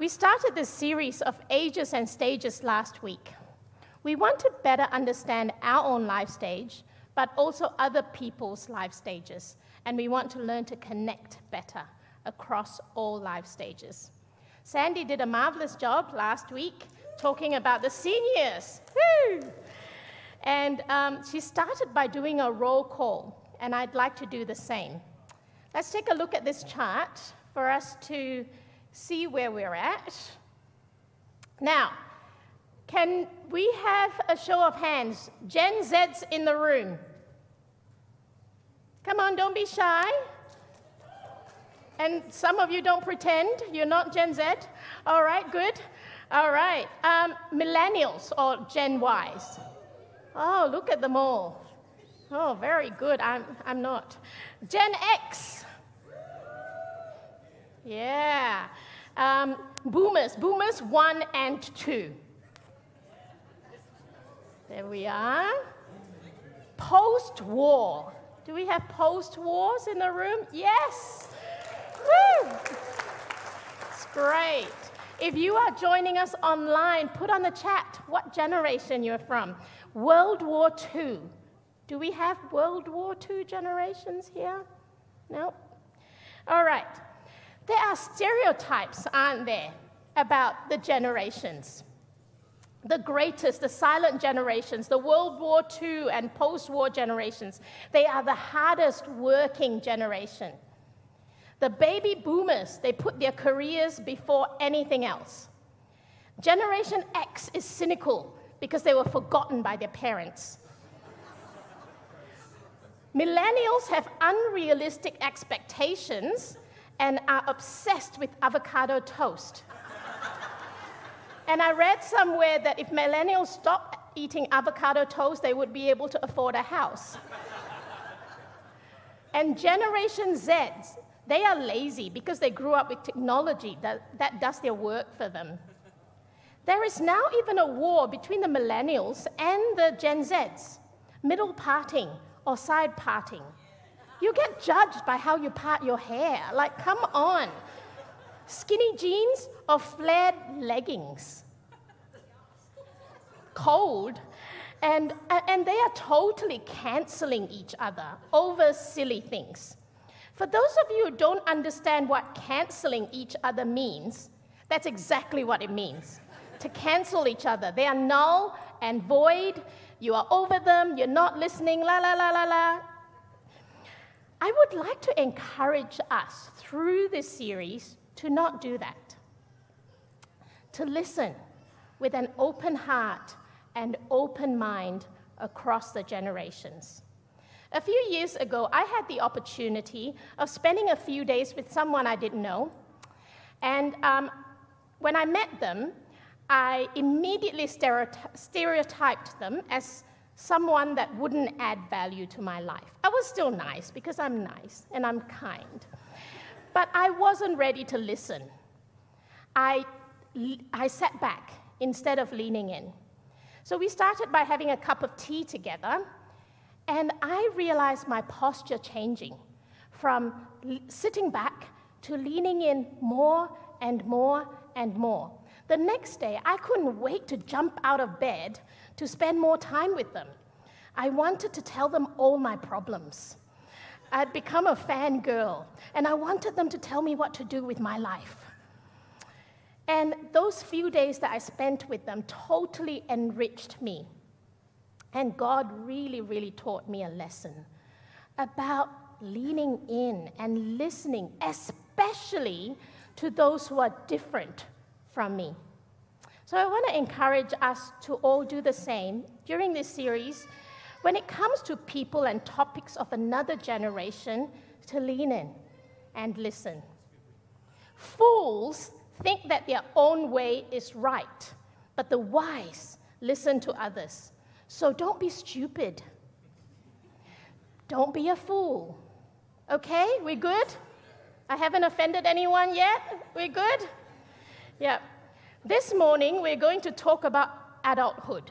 We started this series of ages and stages last week. We want to better understand our own life stage, but also other people's life stages, and we want to learn to connect better across all life stages. Sandy did a marvelous job last week talking about the seniors. Woo! And um, she started by doing a roll call, and I'd like to do the same. Let's take a look at this chart for us to see where we're at. Now, can we have a show of hands? Gen Z's in the room. Come on, don't be shy. And some of you don't pretend you're not Gen Z. All right, good. All right. Um, millennials or Gen Ys. Oh, look at them all. Oh, very good. I'm, I'm not. Gen X. Yeah. Um, boomers. Boomers 1 and 2. There we are. Post war. Do we have post wars in the room? Yes. Woo! It's great. If you are joining us online, put on the chat what generation you're from. World War II. Do we have World War II generations here? No? All right. There are stereotypes, aren't there, about the generations? The greatest, the silent generations, the World War II and post war generations, they are the hardest working generation. The baby boomers, they put their careers before anything else. Generation X is cynical because they were forgotten by their parents. Millennials have unrealistic expectations and are obsessed with avocado toast. and I read somewhere that if millennials stopped eating avocado toast, they would be able to afford a house. and Generation Zs, they are lazy because they grew up with technology that, that does their work for them. There is now even a war between the millennials and the Gen Zs, middle parting or side parting. You get judged by how you part your hair. Like, come on. Skinny jeans or flared leggings? Cold. And, and they are totally canceling each other over silly things. For those of you who don't understand what canceling each other means, that's exactly what it means to cancel each other. They are null and void. You are over them, you're not listening, la la la la la. I would like to encourage us through this series to not do that, to listen with an open heart and open mind across the generations. A few years ago, I had the opportunity of spending a few days with someone I didn't know. And um, when I met them, I immediately stereotyped them as someone that wouldn't add value to my life. I was still nice because I'm nice and I'm kind. But I wasn't ready to listen. I, I sat back instead of leaning in. So we started by having a cup of tea together and I realized my posture changing from sitting back to leaning in more and more and more. The next day, I couldn't wait to jump out of bed to spend more time with them. I wanted to tell them all my problems. I'd become a fangirl, and I wanted them to tell me what to do with my life. And those few days that I spent with them totally enriched me. And God really, really taught me a lesson about leaning in and listening, especially to those who are different from me. So I want to encourage us to all do the same during this series when it comes to people and topics of another generation to lean in and listen. Fools think that their own way is right, but the wise listen to others. So don't be stupid. Don't be a fool. Okay, we good? I haven't offended anyone yet? We good? Yeah. This morning, we're going to talk about adulthood.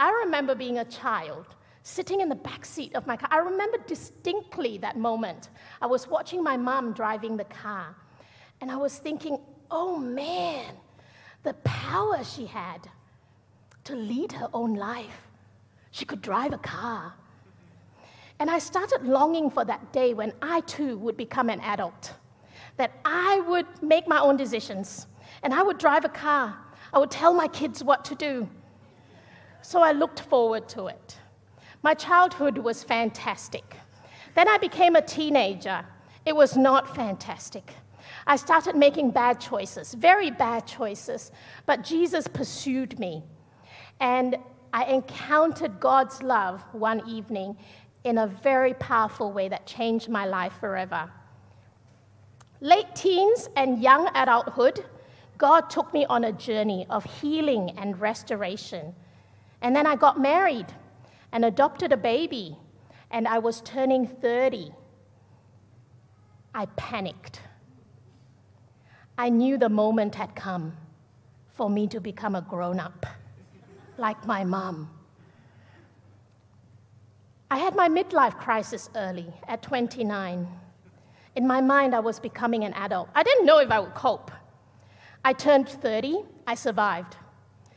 I remember being a child sitting in the back seat of my car. I remember distinctly that moment. I was watching my mom driving the car, and I was thinking, oh man, the power she had to lead her own life. She could drive a car. And I started longing for that day when I too would become an adult, that I would make my own decisions, and I would drive a car. I would tell my kids what to do. So I looked forward to it. My childhood was fantastic. Then I became a teenager. It was not fantastic. I started making bad choices, very bad choices, but Jesus pursued me. And I encountered God's love one evening in a very powerful way that changed my life forever. Late teens and young adulthood, God took me on a journey of healing and restoration. And then I got married and adopted a baby, and I was turning 30. I panicked. I knew the moment had come for me to become a grown up, like my mom. I had my midlife crisis early at 29. In my mind, I was becoming an adult. I didn't know if I would cope. I turned 30, I survived.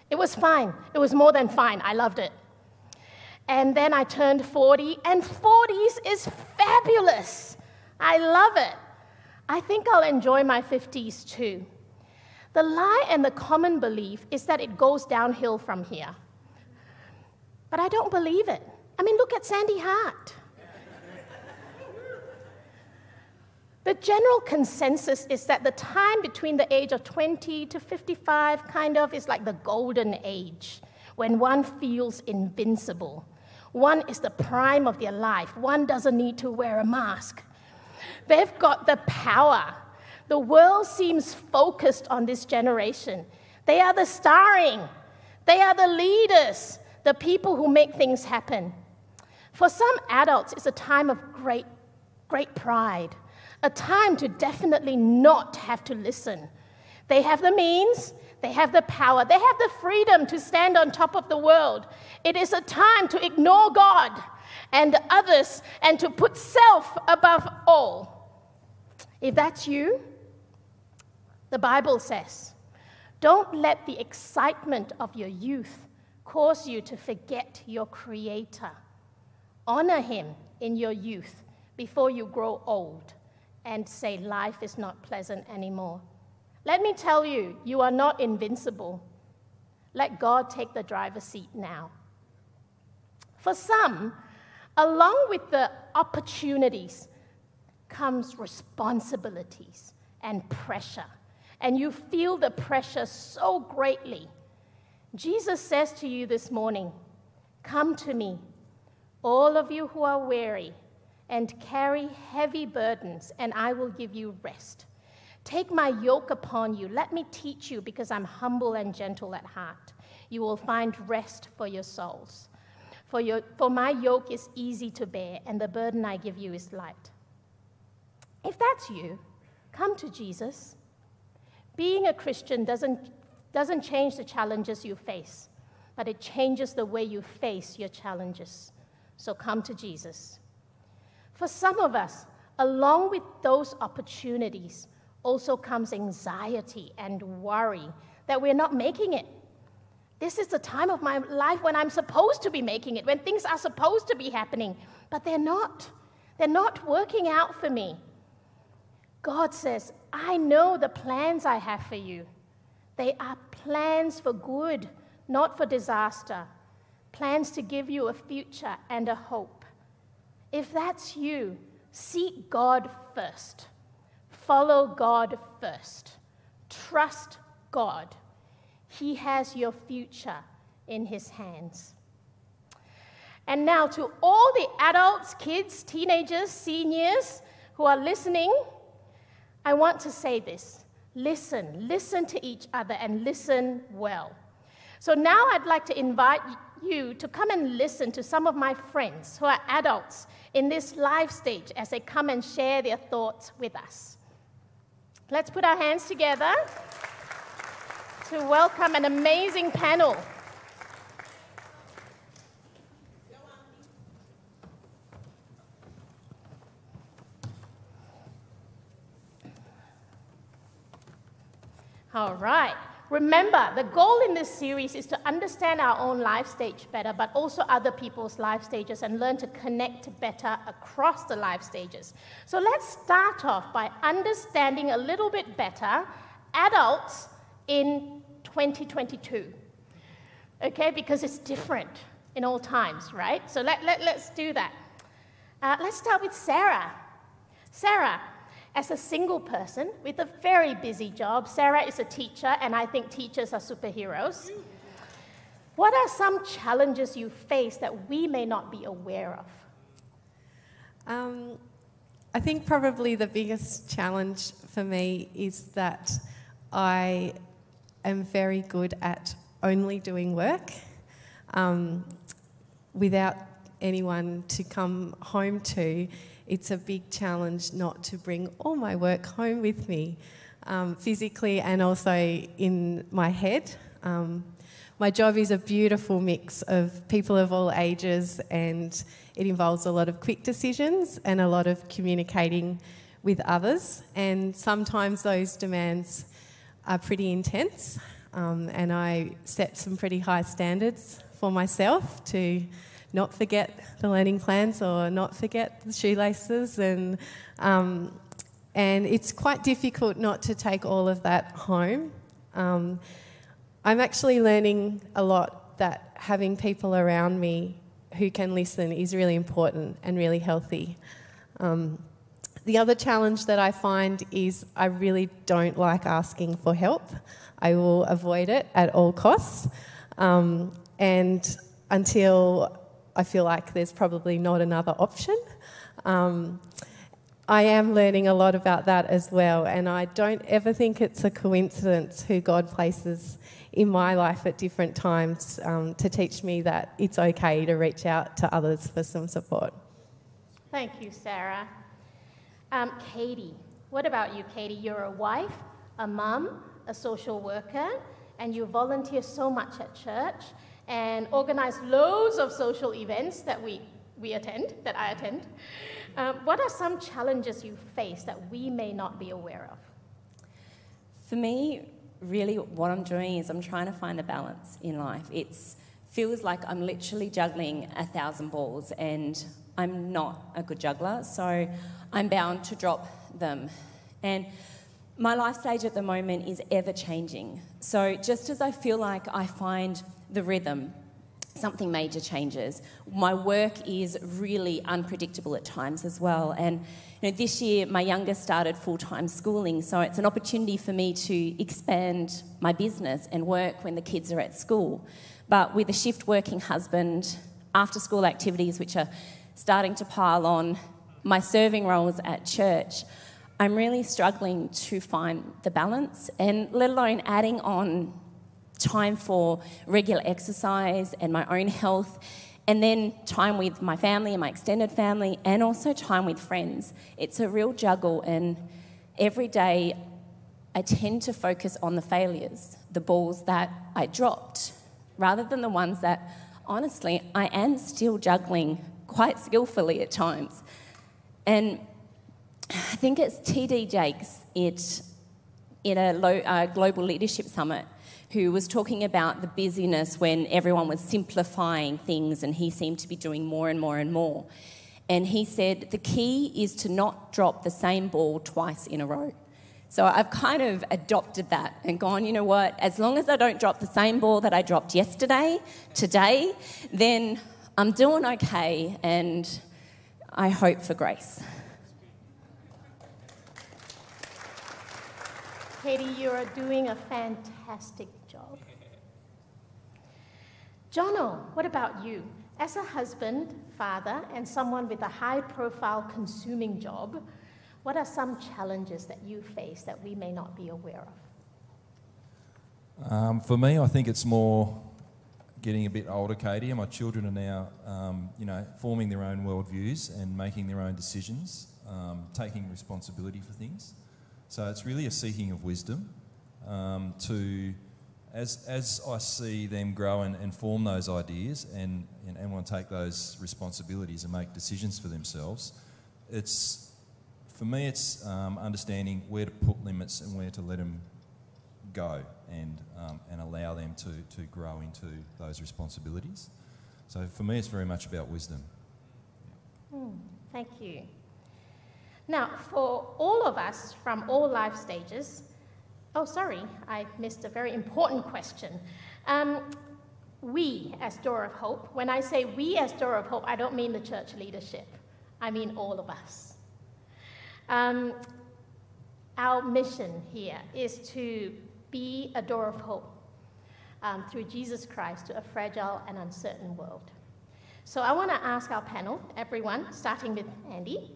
It was fine. It was more than fine. I loved it. And then I turned 40, and 40s is fabulous. I love it. I think I'll enjoy my 50s too. The lie and the common belief is that it goes downhill from here. But I don't believe it. I mean, look at Sandy Hart. The general consensus is that the time between the age of 20 to 55 kind of is like the golden age when one feels invincible. One is the prime of their life. One doesn't need to wear a mask. They've got the power. The world seems focused on this generation. They are the starring, they are the leaders, the people who make things happen. For some adults, it's a time of great, great pride a time to definitely not have to listen. They have the means, they have the power, they have the freedom to stand on top of the world. It is a time to ignore God and others and to put self above all. If that's you, the Bible says, don't let the excitement of your youth cause you to forget your Creator. Honor Him in your youth before you grow old and say life is not pleasant anymore. Let me tell you, you are not invincible. Let God take the driver's seat now. For some, along with the opportunities comes responsibilities and pressure, and you feel the pressure so greatly. Jesus says to you this morning, Come to me, all of you who are weary and carry heavy burdens, and I will give you rest. Take my yoke upon you. Let me teach you, because I'm humble and gentle at heart. You will find rest for your souls. For, your, for my yoke is easy to bear, and the burden I give you is light. If that's you, come to Jesus. Being a Christian doesn't, doesn't change the challenges you face, but it changes the way you face your challenges. So come to Jesus. For some of us, along with those opportunities, also comes anxiety and worry that we're not making it. This is the time of my life when I'm supposed to be making it, when things are supposed to be happening, but they're not. They're not working out for me. God says, I know the plans I have for you. They are plans for good, not for disaster, plans to give you a future and a hope. If that's you, seek God first. Follow God first. Trust God. He has your future in His hands. And now, to all the adults, kids, teenagers, seniors who are listening, I want to say this listen, listen to each other and listen well. So now I'd like to invite you to come and listen to some of my friends who are adults in this live stage as they come and share their thoughts with us. Let's put our hands together to welcome an amazing panel. All right. Remember, the goal in this series is to understand our own life stage better, but also other people's life stages and learn to connect better across the life stages. So let's start off by understanding a little bit better adults in 2022. Okay, because it's different in all times, right? So let, let, let's do that. Uh, let's start with Sarah. Sarah, as a single person with a very busy job, Sarah is a teacher, and I think teachers are superheroes. What are some challenges you face that we may not be aware of? Um, I think probably the biggest challenge for me is that I am very good at only doing work um, without anyone to come home to it's a big challenge not to bring all my work home with me, um, physically and also in my head. Um, my job is a beautiful mix of people of all ages, and it involves a lot of quick decisions and a lot of communicating with others. And sometimes those demands are pretty intense, um, and I set some pretty high standards for myself to not forget the learning plans or not forget the shoelaces and um, and it's quite difficult not to take all of that home. Um, I'm actually learning a lot that having people around me who can listen is really important and really healthy. Um, the other challenge that I find is I really don't like asking for help. I will avoid it at all costs. Um, and until I feel like there's probably not another option. Um, I am learning a lot about that as well, and I don't ever think it's a coincidence who God places in my life at different times um, to teach me that it's okay to reach out to others for some support. Thank you, Sarah. Um, Katie, what about you, Katie? You're a wife, a mum, a social worker, and you volunteer so much at church and organize loads of social events that we, we attend, that I attend. Um, what are some challenges you face that we may not be aware of? For me, really, what I'm doing is I'm trying to find a balance in life. It feels like I'm literally juggling a thousand balls, and I'm not a good juggler, so I'm bound to drop them. And my life stage at the moment is ever changing. So just as I feel like I find the rhythm, something major changes. My work is really unpredictable at times as well. And you know, this year, my youngest started full time schooling, so it's an opportunity for me to expand my business and work when the kids are at school. But with a shift working husband, after school activities which are starting to pile on, my serving roles at church, I'm really struggling to find the balance and let alone adding on time for regular exercise and my own health, and then time with my family and my extended family, and also time with friends. It's a real juggle, and every day I tend to focus on the failures, the balls that I dropped, rather than the ones that, honestly, I am still juggling quite skillfully at times. And I think it's TD Jakes it, in a low, uh, global leadership summit who was talking about the busyness when everyone was simplifying things and he seemed to be doing more and more and more. And he said the key is to not drop the same ball twice in a row. So I've kind of adopted that and gone, you know what, as long as I don't drop the same ball that I dropped yesterday, today, then I'm doing okay and I hope for grace. Katie, you are doing a fantastic job. Jono, what about you? As a husband, father, and someone with a high profile consuming job, what are some challenges that you face that we may not be aware of? Um, for me, I think it's more getting a bit older, Katie, and my children are now, um, you know, forming their own worldviews and making their own decisions, um, taking responsibility for things. So it's really a seeking of wisdom um, to, as, as I see them grow and, and form those ideas and, and, and want to take those responsibilities and make decisions for themselves, it's, for me, it's um, understanding where to put limits and where to let them go and, um, and allow them to, to grow into those responsibilities. So for me, it's very much about wisdom. Hmm, thank you. Now, for all of us from all life stages, oh, sorry, I missed a very important question. Um, we as Door of Hope, when I say we as Door of Hope, I don't mean the church leadership, I mean all of us. Um, our mission here is to be a door of hope um, through Jesus Christ to a fragile and uncertain world. So I want to ask our panel, everyone, starting with Andy,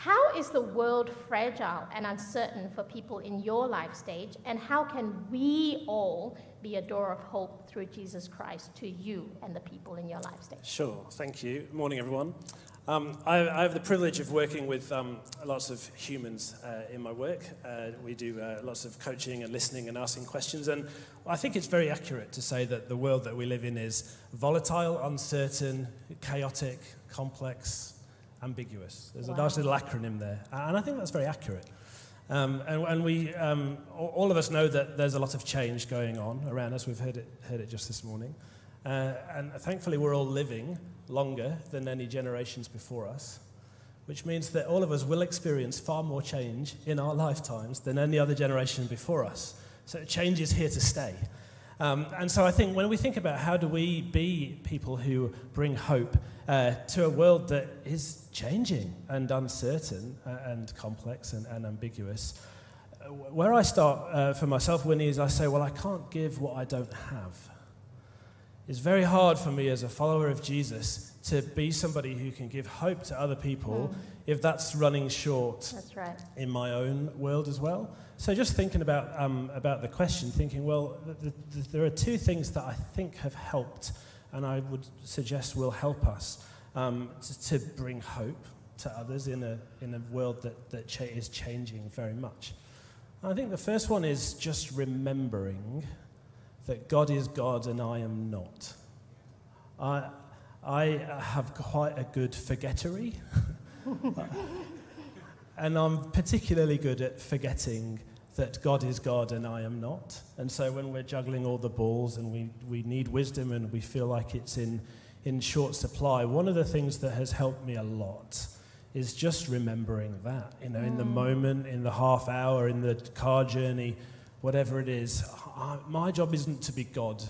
how is the world fragile and uncertain for people in your life stage, and how can we all be a door of hope through Jesus Christ to you and the people in your life stage? Sure, thank you. Morning, everyone. Um, I, I, have the privilege of working with um, lots of humans uh, in my work. Uh, we do uh, lots of coaching and listening and asking questions, and I think it's very accurate to say that the world that we live in is volatile, uncertain, chaotic, complex, ambiguous. There's wow. a nice little acronym there, and I think that's very accurate. Um, and, and, we, um, all of us know that there's a lot of change going on around us. We've heard it, heard it just this morning. Uh, and thankfully, we're all living longer than any generations before us, which means that all of us will experience far more change in our lifetimes than any other generation before us. So change is here to stay. Um, and so I think when we think about how do we be people who bring hope uh, to a world that is changing and uncertain uh, and complex and, and ambiguous, uh, where I start uh, for myself, Winnie, is I say, well, I can't give what I don't have. It's very hard for me as a follower of Jesus to be somebody who can give hope to other people mm. if that's running short that's right. in my own world as well. So just thinking about, um, about the question, thinking, well, the, the, there are two things that I think have helped and I would suggest will help us um, to, to, bring hope to others in a, in a world that, that cha- is changing very much. I think the first one is just remembering that God is God and I am not. I, I have quite a good forgettery. and I'm particularly good at forgetting that God is God and I am not. And so when we're juggling all the balls and we, we need wisdom and we feel like it's in, in short supply, one of the things that has helped me a lot is just remembering that. You know, in the mm. moment, in the half hour, in the car journey, whatever it is. I, my job isn't to be God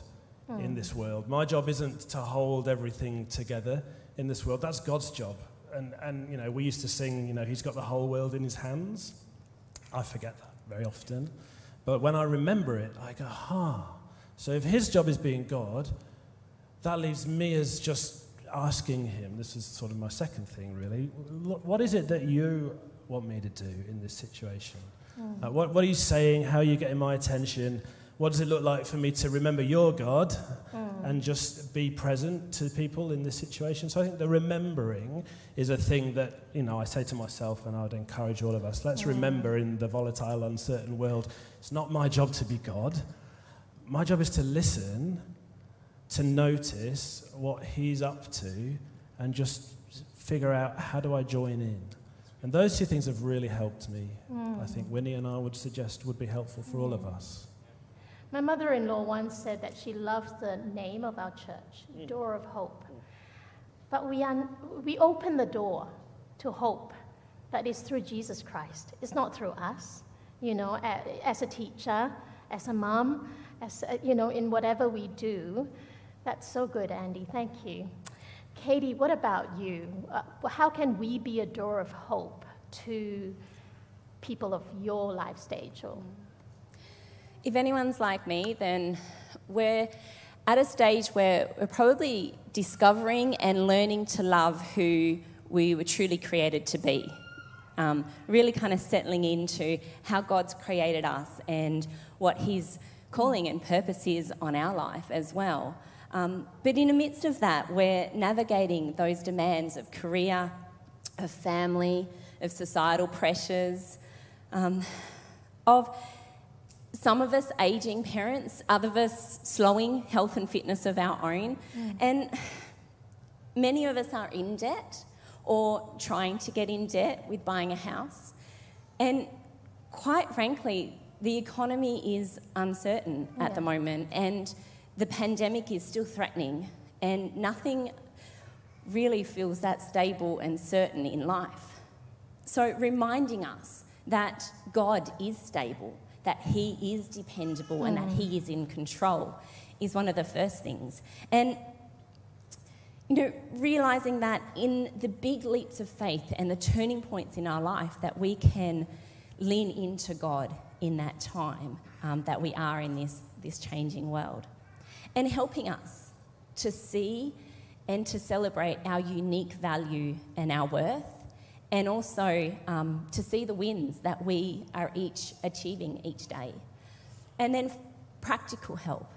mm. in this world. My job isn't to hold everything together in this world. That's God's job. And, and, you know, we used to sing, you know, He's got the whole world in His hands. I forget that very often. But when I remember it, I go, ha. Huh. So if His job is being God, that leaves me as just asking Him. This is sort of my second thing, really. What is it that you want me to do in this situation? Mm. Uh, what, what are you saying? How are you getting my attention? What does it look like for me to remember your God mm. and just be present to people in this situation? So I think the remembering is a thing that, you know, I say to myself and I would encourage all of us let's mm. remember in the volatile, uncertain world, it's not my job to be God. My job is to listen, to notice what He's up to, and just figure out how do I join in. And those two things have really helped me. Mm. I think Winnie and I would suggest would be helpful for all of us. My mother in law once said that she loves the name of our church, mm. Door of Hope. But we, un- we open the door to hope that is through Jesus Christ. It's not through us, you know, as a teacher, as a mom, as, a, you know, in whatever we do. That's so good, Andy. Thank you. Katie, what about you? Uh, how can we be a door of hope to people of your life stage? Or? If anyone's like me, then we're at a stage where we're probably discovering and learning to love who we were truly created to be. Um, really kind of settling into how God's created us and what His calling and purpose is on our life as well. Um, but in the midst of that, we're navigating those demands of career, of family, of societal pressures, um, of some of us aging parents, other of us slowing health and fitness of our own, mm. and many of us are in debt or trying to get in debt with buying a house. And quite frankly, the economy is uncertain at the moment, and the pandemic is still threatening, and nothing really feels that stable and certain in life. So, reminding us that God is stable, that He is dependable, and that He is in control is one of the first things. And you know, realizing that in the big leaps of faith and the turning points in our life, that we can lean into God in that time um, that we are in this, this changing world. And helping us to see and to celebrate our unique value and our worth, and also um, to see the wins that we are each achieving each day. And then practical help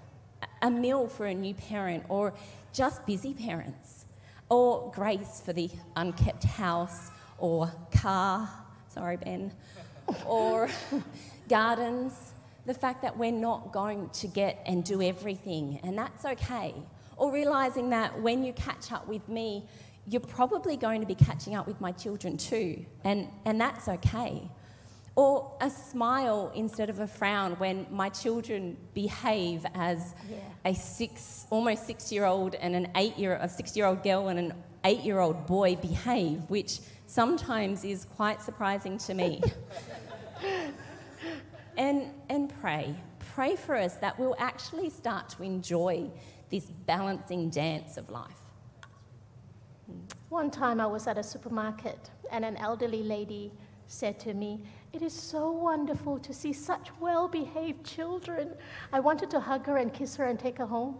a meal for a new parent, or just busy parents, or grace for the unkept house or car, sorry, Ben, or gardens. The fact that we're not going to get and do everything, and that's okay. Or realizing that when you catch up with me, you're probably going to be catching up with my children too, and, and that's okay. Or a smile instead of a frown when my children behave as Yeah. a six, almost six-year-old and an eight-year, a six-year-old girl and an eight-year-old boy behave, which sometimes is quite surprising to me. and and pray, pray for us that we'll actually start to enjoy this balancing dance of life. One time I was at a supermarket and an elderly lady said to me, It is so wonderful to see such well behaved children. I wanted to hug her and kiss her and take her home.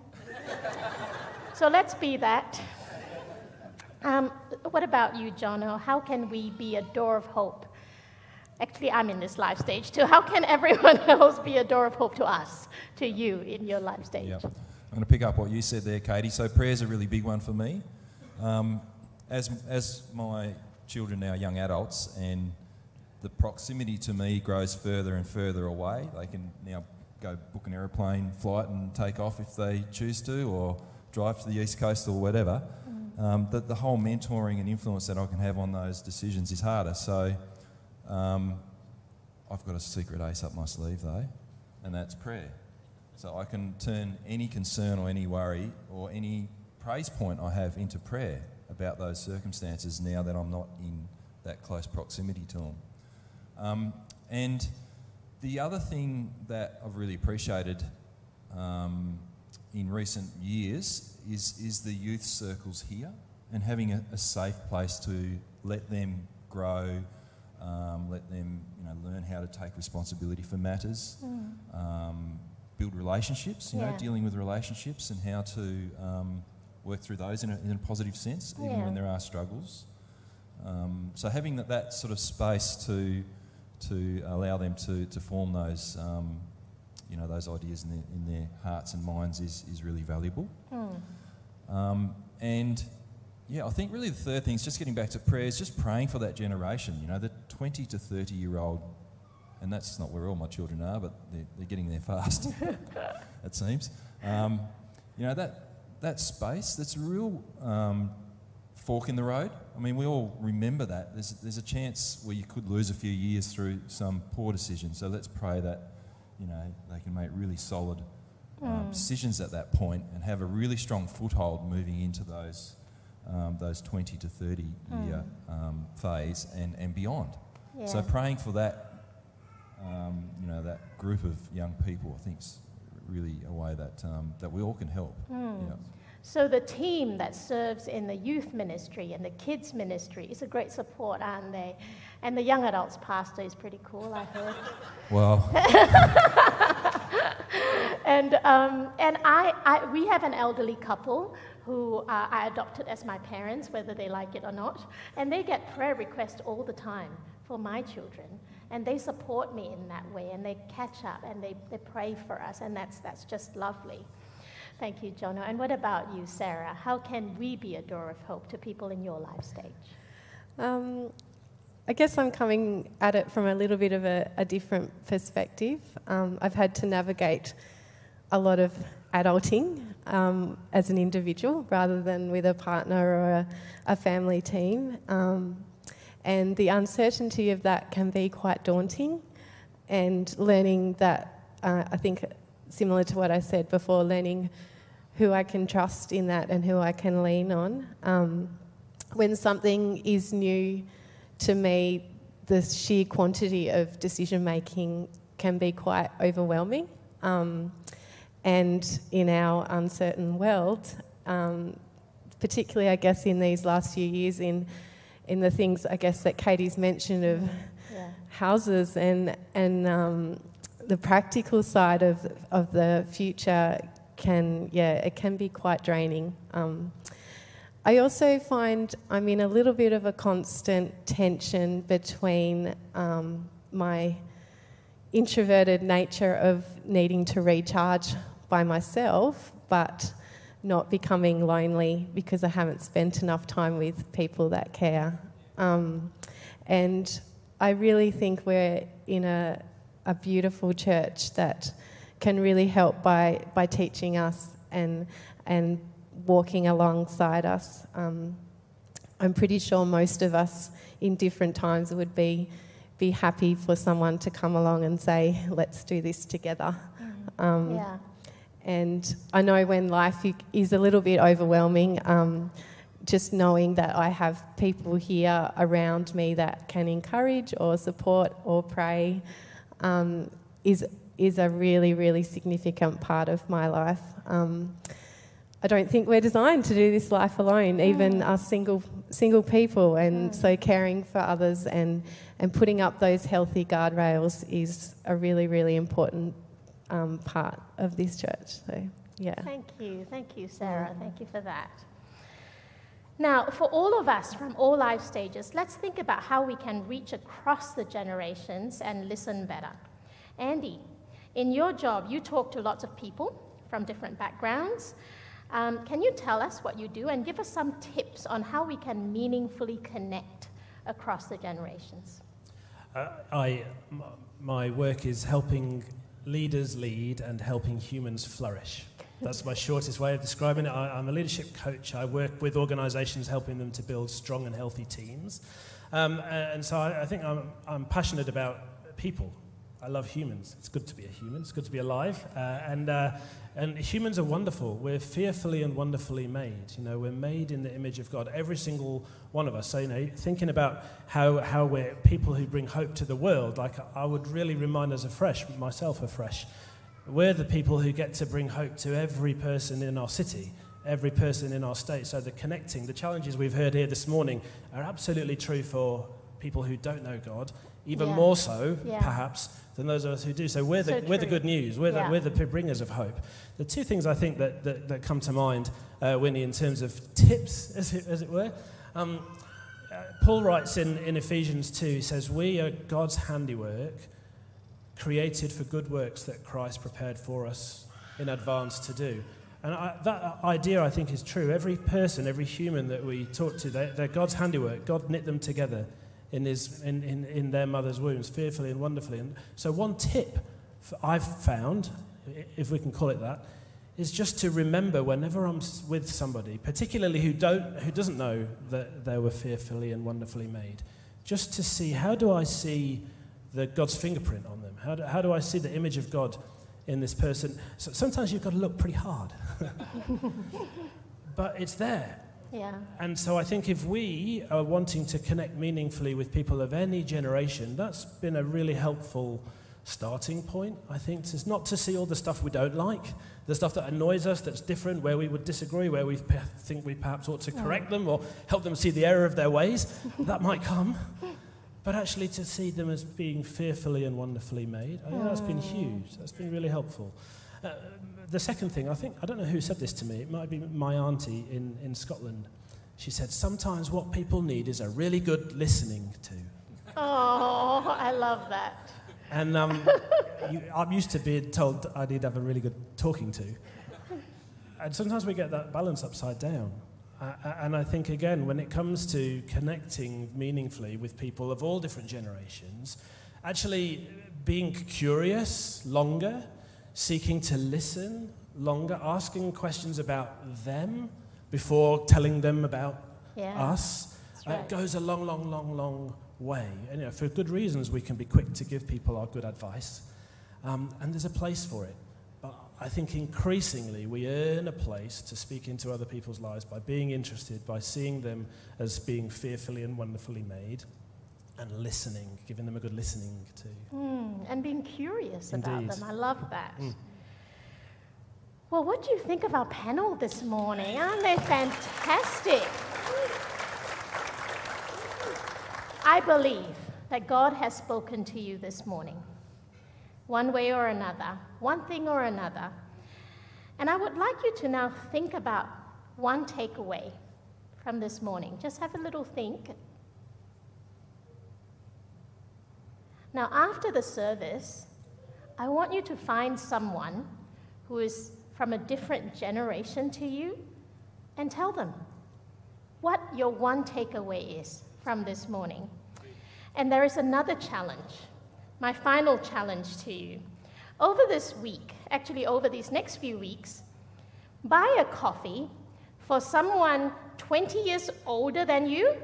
so let's be that. Um, what about you, Jono? How can we be a door of hope? Actually, I'm in this life stage too. How can everyone else be a door of hope to us, to you in your life stage? Yeah. I'm going to pick up what you said there, Katie. So prayer's a really big one for me. Um, as, as my children now young adults and the proximity to me grows further and further away, they can now go book an aeroplane flight and take off if they choose to or drive to the east coast or whatever. Um, the, the whole mentoring and influence that I can have on those decisions is harder. So um, I've got a secret ace up my sleeve though, and that's prayer. So I can turn any concern or any worry or any praise point I have into prayer about those circumstances now that I'm not in that close proximity to them. Um, and the other thing that I've really appreciated um, in recent years is, is the youth circles here and having a, a safe place to let them grow, um, let them you know, learn how to take responsibility for matters, um, build relationships, you know, dealing with relationships and how to um, work through those in a, in a positive sense, even Yeah. when there are struggles. Um, so having that, that sort of space to to allow them to, to form those um, you know those ideas in their, in their hearts and minds is, is really valuable. Um, and yeah, I think really the third thing is just getting back to prayer is just praying for that generation. You know, the 20 to 30 year old, and that's not where all my children are, but they're, they're getting there fast. it seems. Um, you know that that space that's a real um, fork in the road. I mean, we all remember that. There's, there's a chance where you could lose a few years through some poor decision. So let's pray that, you know, they can make really solid um, decisions at that point and have a really strong foothold moving into those, um, those 20 to 30 year um, phase and, and beyond. So praying for that, um, you know, that group of young people, I think, really a way that, um, that we all can help. Yeah. So the team that serves in the youth ministry and the kids ministry is a great support, aren't they? And the young adults pastor is pretty cool, I heard. Well, and um, and I, I, we have an elderly couple who uh, I adopted as my parents, whether they like it or not, and they get prayer requests all the time for my children, and they support me in that way, and they catch up and they, they pray for us, and that's that's just lovely. Thank you, Jono. And what about you, Sarah? How can we be a door of hope to people in your life stage? Um, I guess I'm coming at it from a little bit of a, a different perspective. Um, I've had to navigate a lot of adulting um, as an individual rather than with a partner or a, a family team. And the uncertainty of that can be quite daunting. and learning that, uh, I think, similar to what I said before, learning who I can trust in that and who I can lean on. Um, when something is new to me, the sheer quantity of decision making can be quite overwhelming. Um, and in our uncertain world, um, particularly, I guess, in these last few years, in in the things I guess that Katie's mentioned of yeah. houses and and um, the practical side of of the future can yeah it can be quite draining. Um, I also find I'm in a little bit of a constant tension between um, my introverted nature of needing to recharge by myself, but not becoming lonely because I haven't spent enough time with people that care. Um, and I really think we're in a, a beautiful church that can really help by, by teaching us and, and walking alongside us. Um, I'm pretty sure most of us in different times would be, be happy for someone to come along and say, let's do this together. Mm. Um, yeah. And I know when life is a little bit overwhelming, um, just knowing that I have people here around me that can encourage or support or pray um, is, is a really, really significant part of my life. Um, I don't think we're designed to do this life alone, even mm. us single, single people. And mm. so caring for others and, and putting up those healthy guardrails is a really, really important um, part of this church. So, yeah. Thank you. Thank you, Sarah. Thank you for that. Now, for all of us from all life stages, let's think about how we can reach across the generations and listen better. Andy, in your job, you talk to lots of people from different backgrounds. Um, can you tell us what you do and give us some tips on how we can meaningfully connect across the generations? Uh, I, my work is helping leaders lead and helping humans flourish. That's my shortest way of describing it. I, am a leadership coach. I work with organizations helping them to build strong and healthy teams. Um, and so I, I think I'm, I'm, passionate about people. I love humans. It's good to be a human, it's good to be alive. Uh, and, uh, and humans are wonderful. We're fearfully and wonderfully made. You know, we're made in the image of God, every single one of us. So, you know, thinking about how, how we're people who bring hope to the world, like I would really remind us afresh, myself afresh. We're the people who get to bring hope to every person in our city, every person in our state. So, the connecting, the challenges we've heard here this morning are absolutely true for people who don't know God, even yeah. more so, yeah. perhaps, than those of us who do. So we're the, so we're the good news. We're, yeah. the, we're the bringers of hope. The two things I think that, that, that come to mind, uh, Winnie, in terms of tips, as it, as it were. Um, uh, Paul writes in, in Ephesians 2, he says, We are God's handiwork, created for good works that Christ prepared for us in advance to do. And I, that idea, I think, is true. Every person, every human that we talk to, they're, they're God's handiwork. God knit them together in, his, in, in, in their mother's wombs, fearfully and wonderfully. And so, one tip I've found, if we can call it that, is just to remember whenever I'm with somebody, particularly who, don't, who doesn't know that they were fearfully and wonderfully made, just to see how do I see the God's fingerprint on them? How do, how do I see the image of God in this person? So sometimes you've got to look pretty hard, but it's there. Yeah. And so I think if we are wanting to connect meaningfully with people of any generation, that's been a really helpful starting point, I think. It's not to see all the stuff we don't like, the stuff that annoys us, that's different, where we would disagree, where we think we perhaps ought to correct them or help them see the error of their ways. that might come. But actually, to see them as being fearfully and wonderfully made, I think that's been huge. That's been really helpful. Uh, the second thing, I think, I don't know who said this to me, it might be my auntie in, in Scotland. She said, Sometimes what people need is a really good listening to. Oh, I love that. And um, you, I'm used to being told I need to have a really good talking to. And sometimes we get that balance upside down. Uh, and I think, again, when it comes to connecting meaningfully with people of all different generations, actually being curious longer seeking to listen longer, asking questions about them before telling them about yeah, us. Uh, right. Uh, it goes a long, long, long, long way. And, you know, for good reasons, we can be quick to give people our good advice, um, and there's a place for it. But I think increasingly we earn a place to speak into other people's lives by being interested, by seeing them as being fearfully and wonderfully made, and listening, giving them a good listening to. Mm, and being curious about them. I love that. Mm. Well, what do you think of our panel this morning? Aren't they fantastic? I believe that God has spoken to you this morning, one way or another, one thing or another. And I would like you to now think about one takeaway from this morning. Just have a little think. Now, after the service, I want you to find someone who is from a different generation to you and tell them what your one takeaway is from this morning. And there is another challenge, my final challenge to you. Over this week, actually, over these next few weeks, buy a coffee for someone 20 years older than you.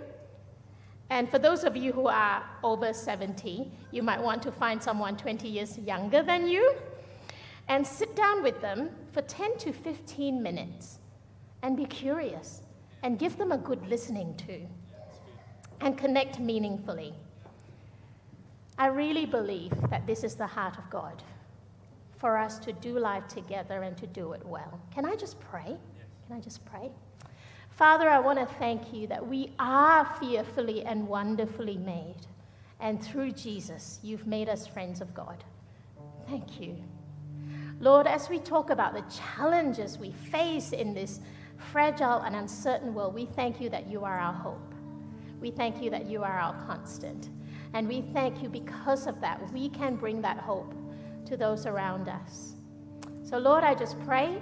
And for those of you who are over 70, you might want to find someone 20 years younger than you and sit down with them for 10 to 15 minutes and be curious and give them a good listening to and connect meaningfully. I really believe that this is the heart of God for us to do life together and to do it well. Can I just pray? Can I just pray? Father, I want to thank you that we are fearfully and wonderfully made. And through Jesus, you've made us friends of God. Thank you. Lord, as we talk about the challenges we face in this fragile and uncertain world, we thank you that you are our hope. We thank you that you are our constant. And we thank you because of that, we can bring that hope to those around us. So, Lord, I just pray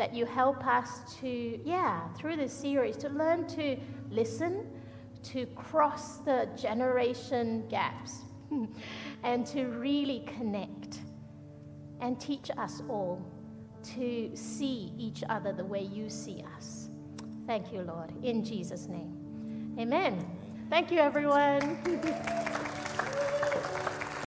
that you help us to, yeah, through this series, to learn to listen, to cross the generation gaps, and to really connect and teach us all to see each other the way you see us. Thank you, Lord, in Jesus' name. Amen. Thank you, everyone.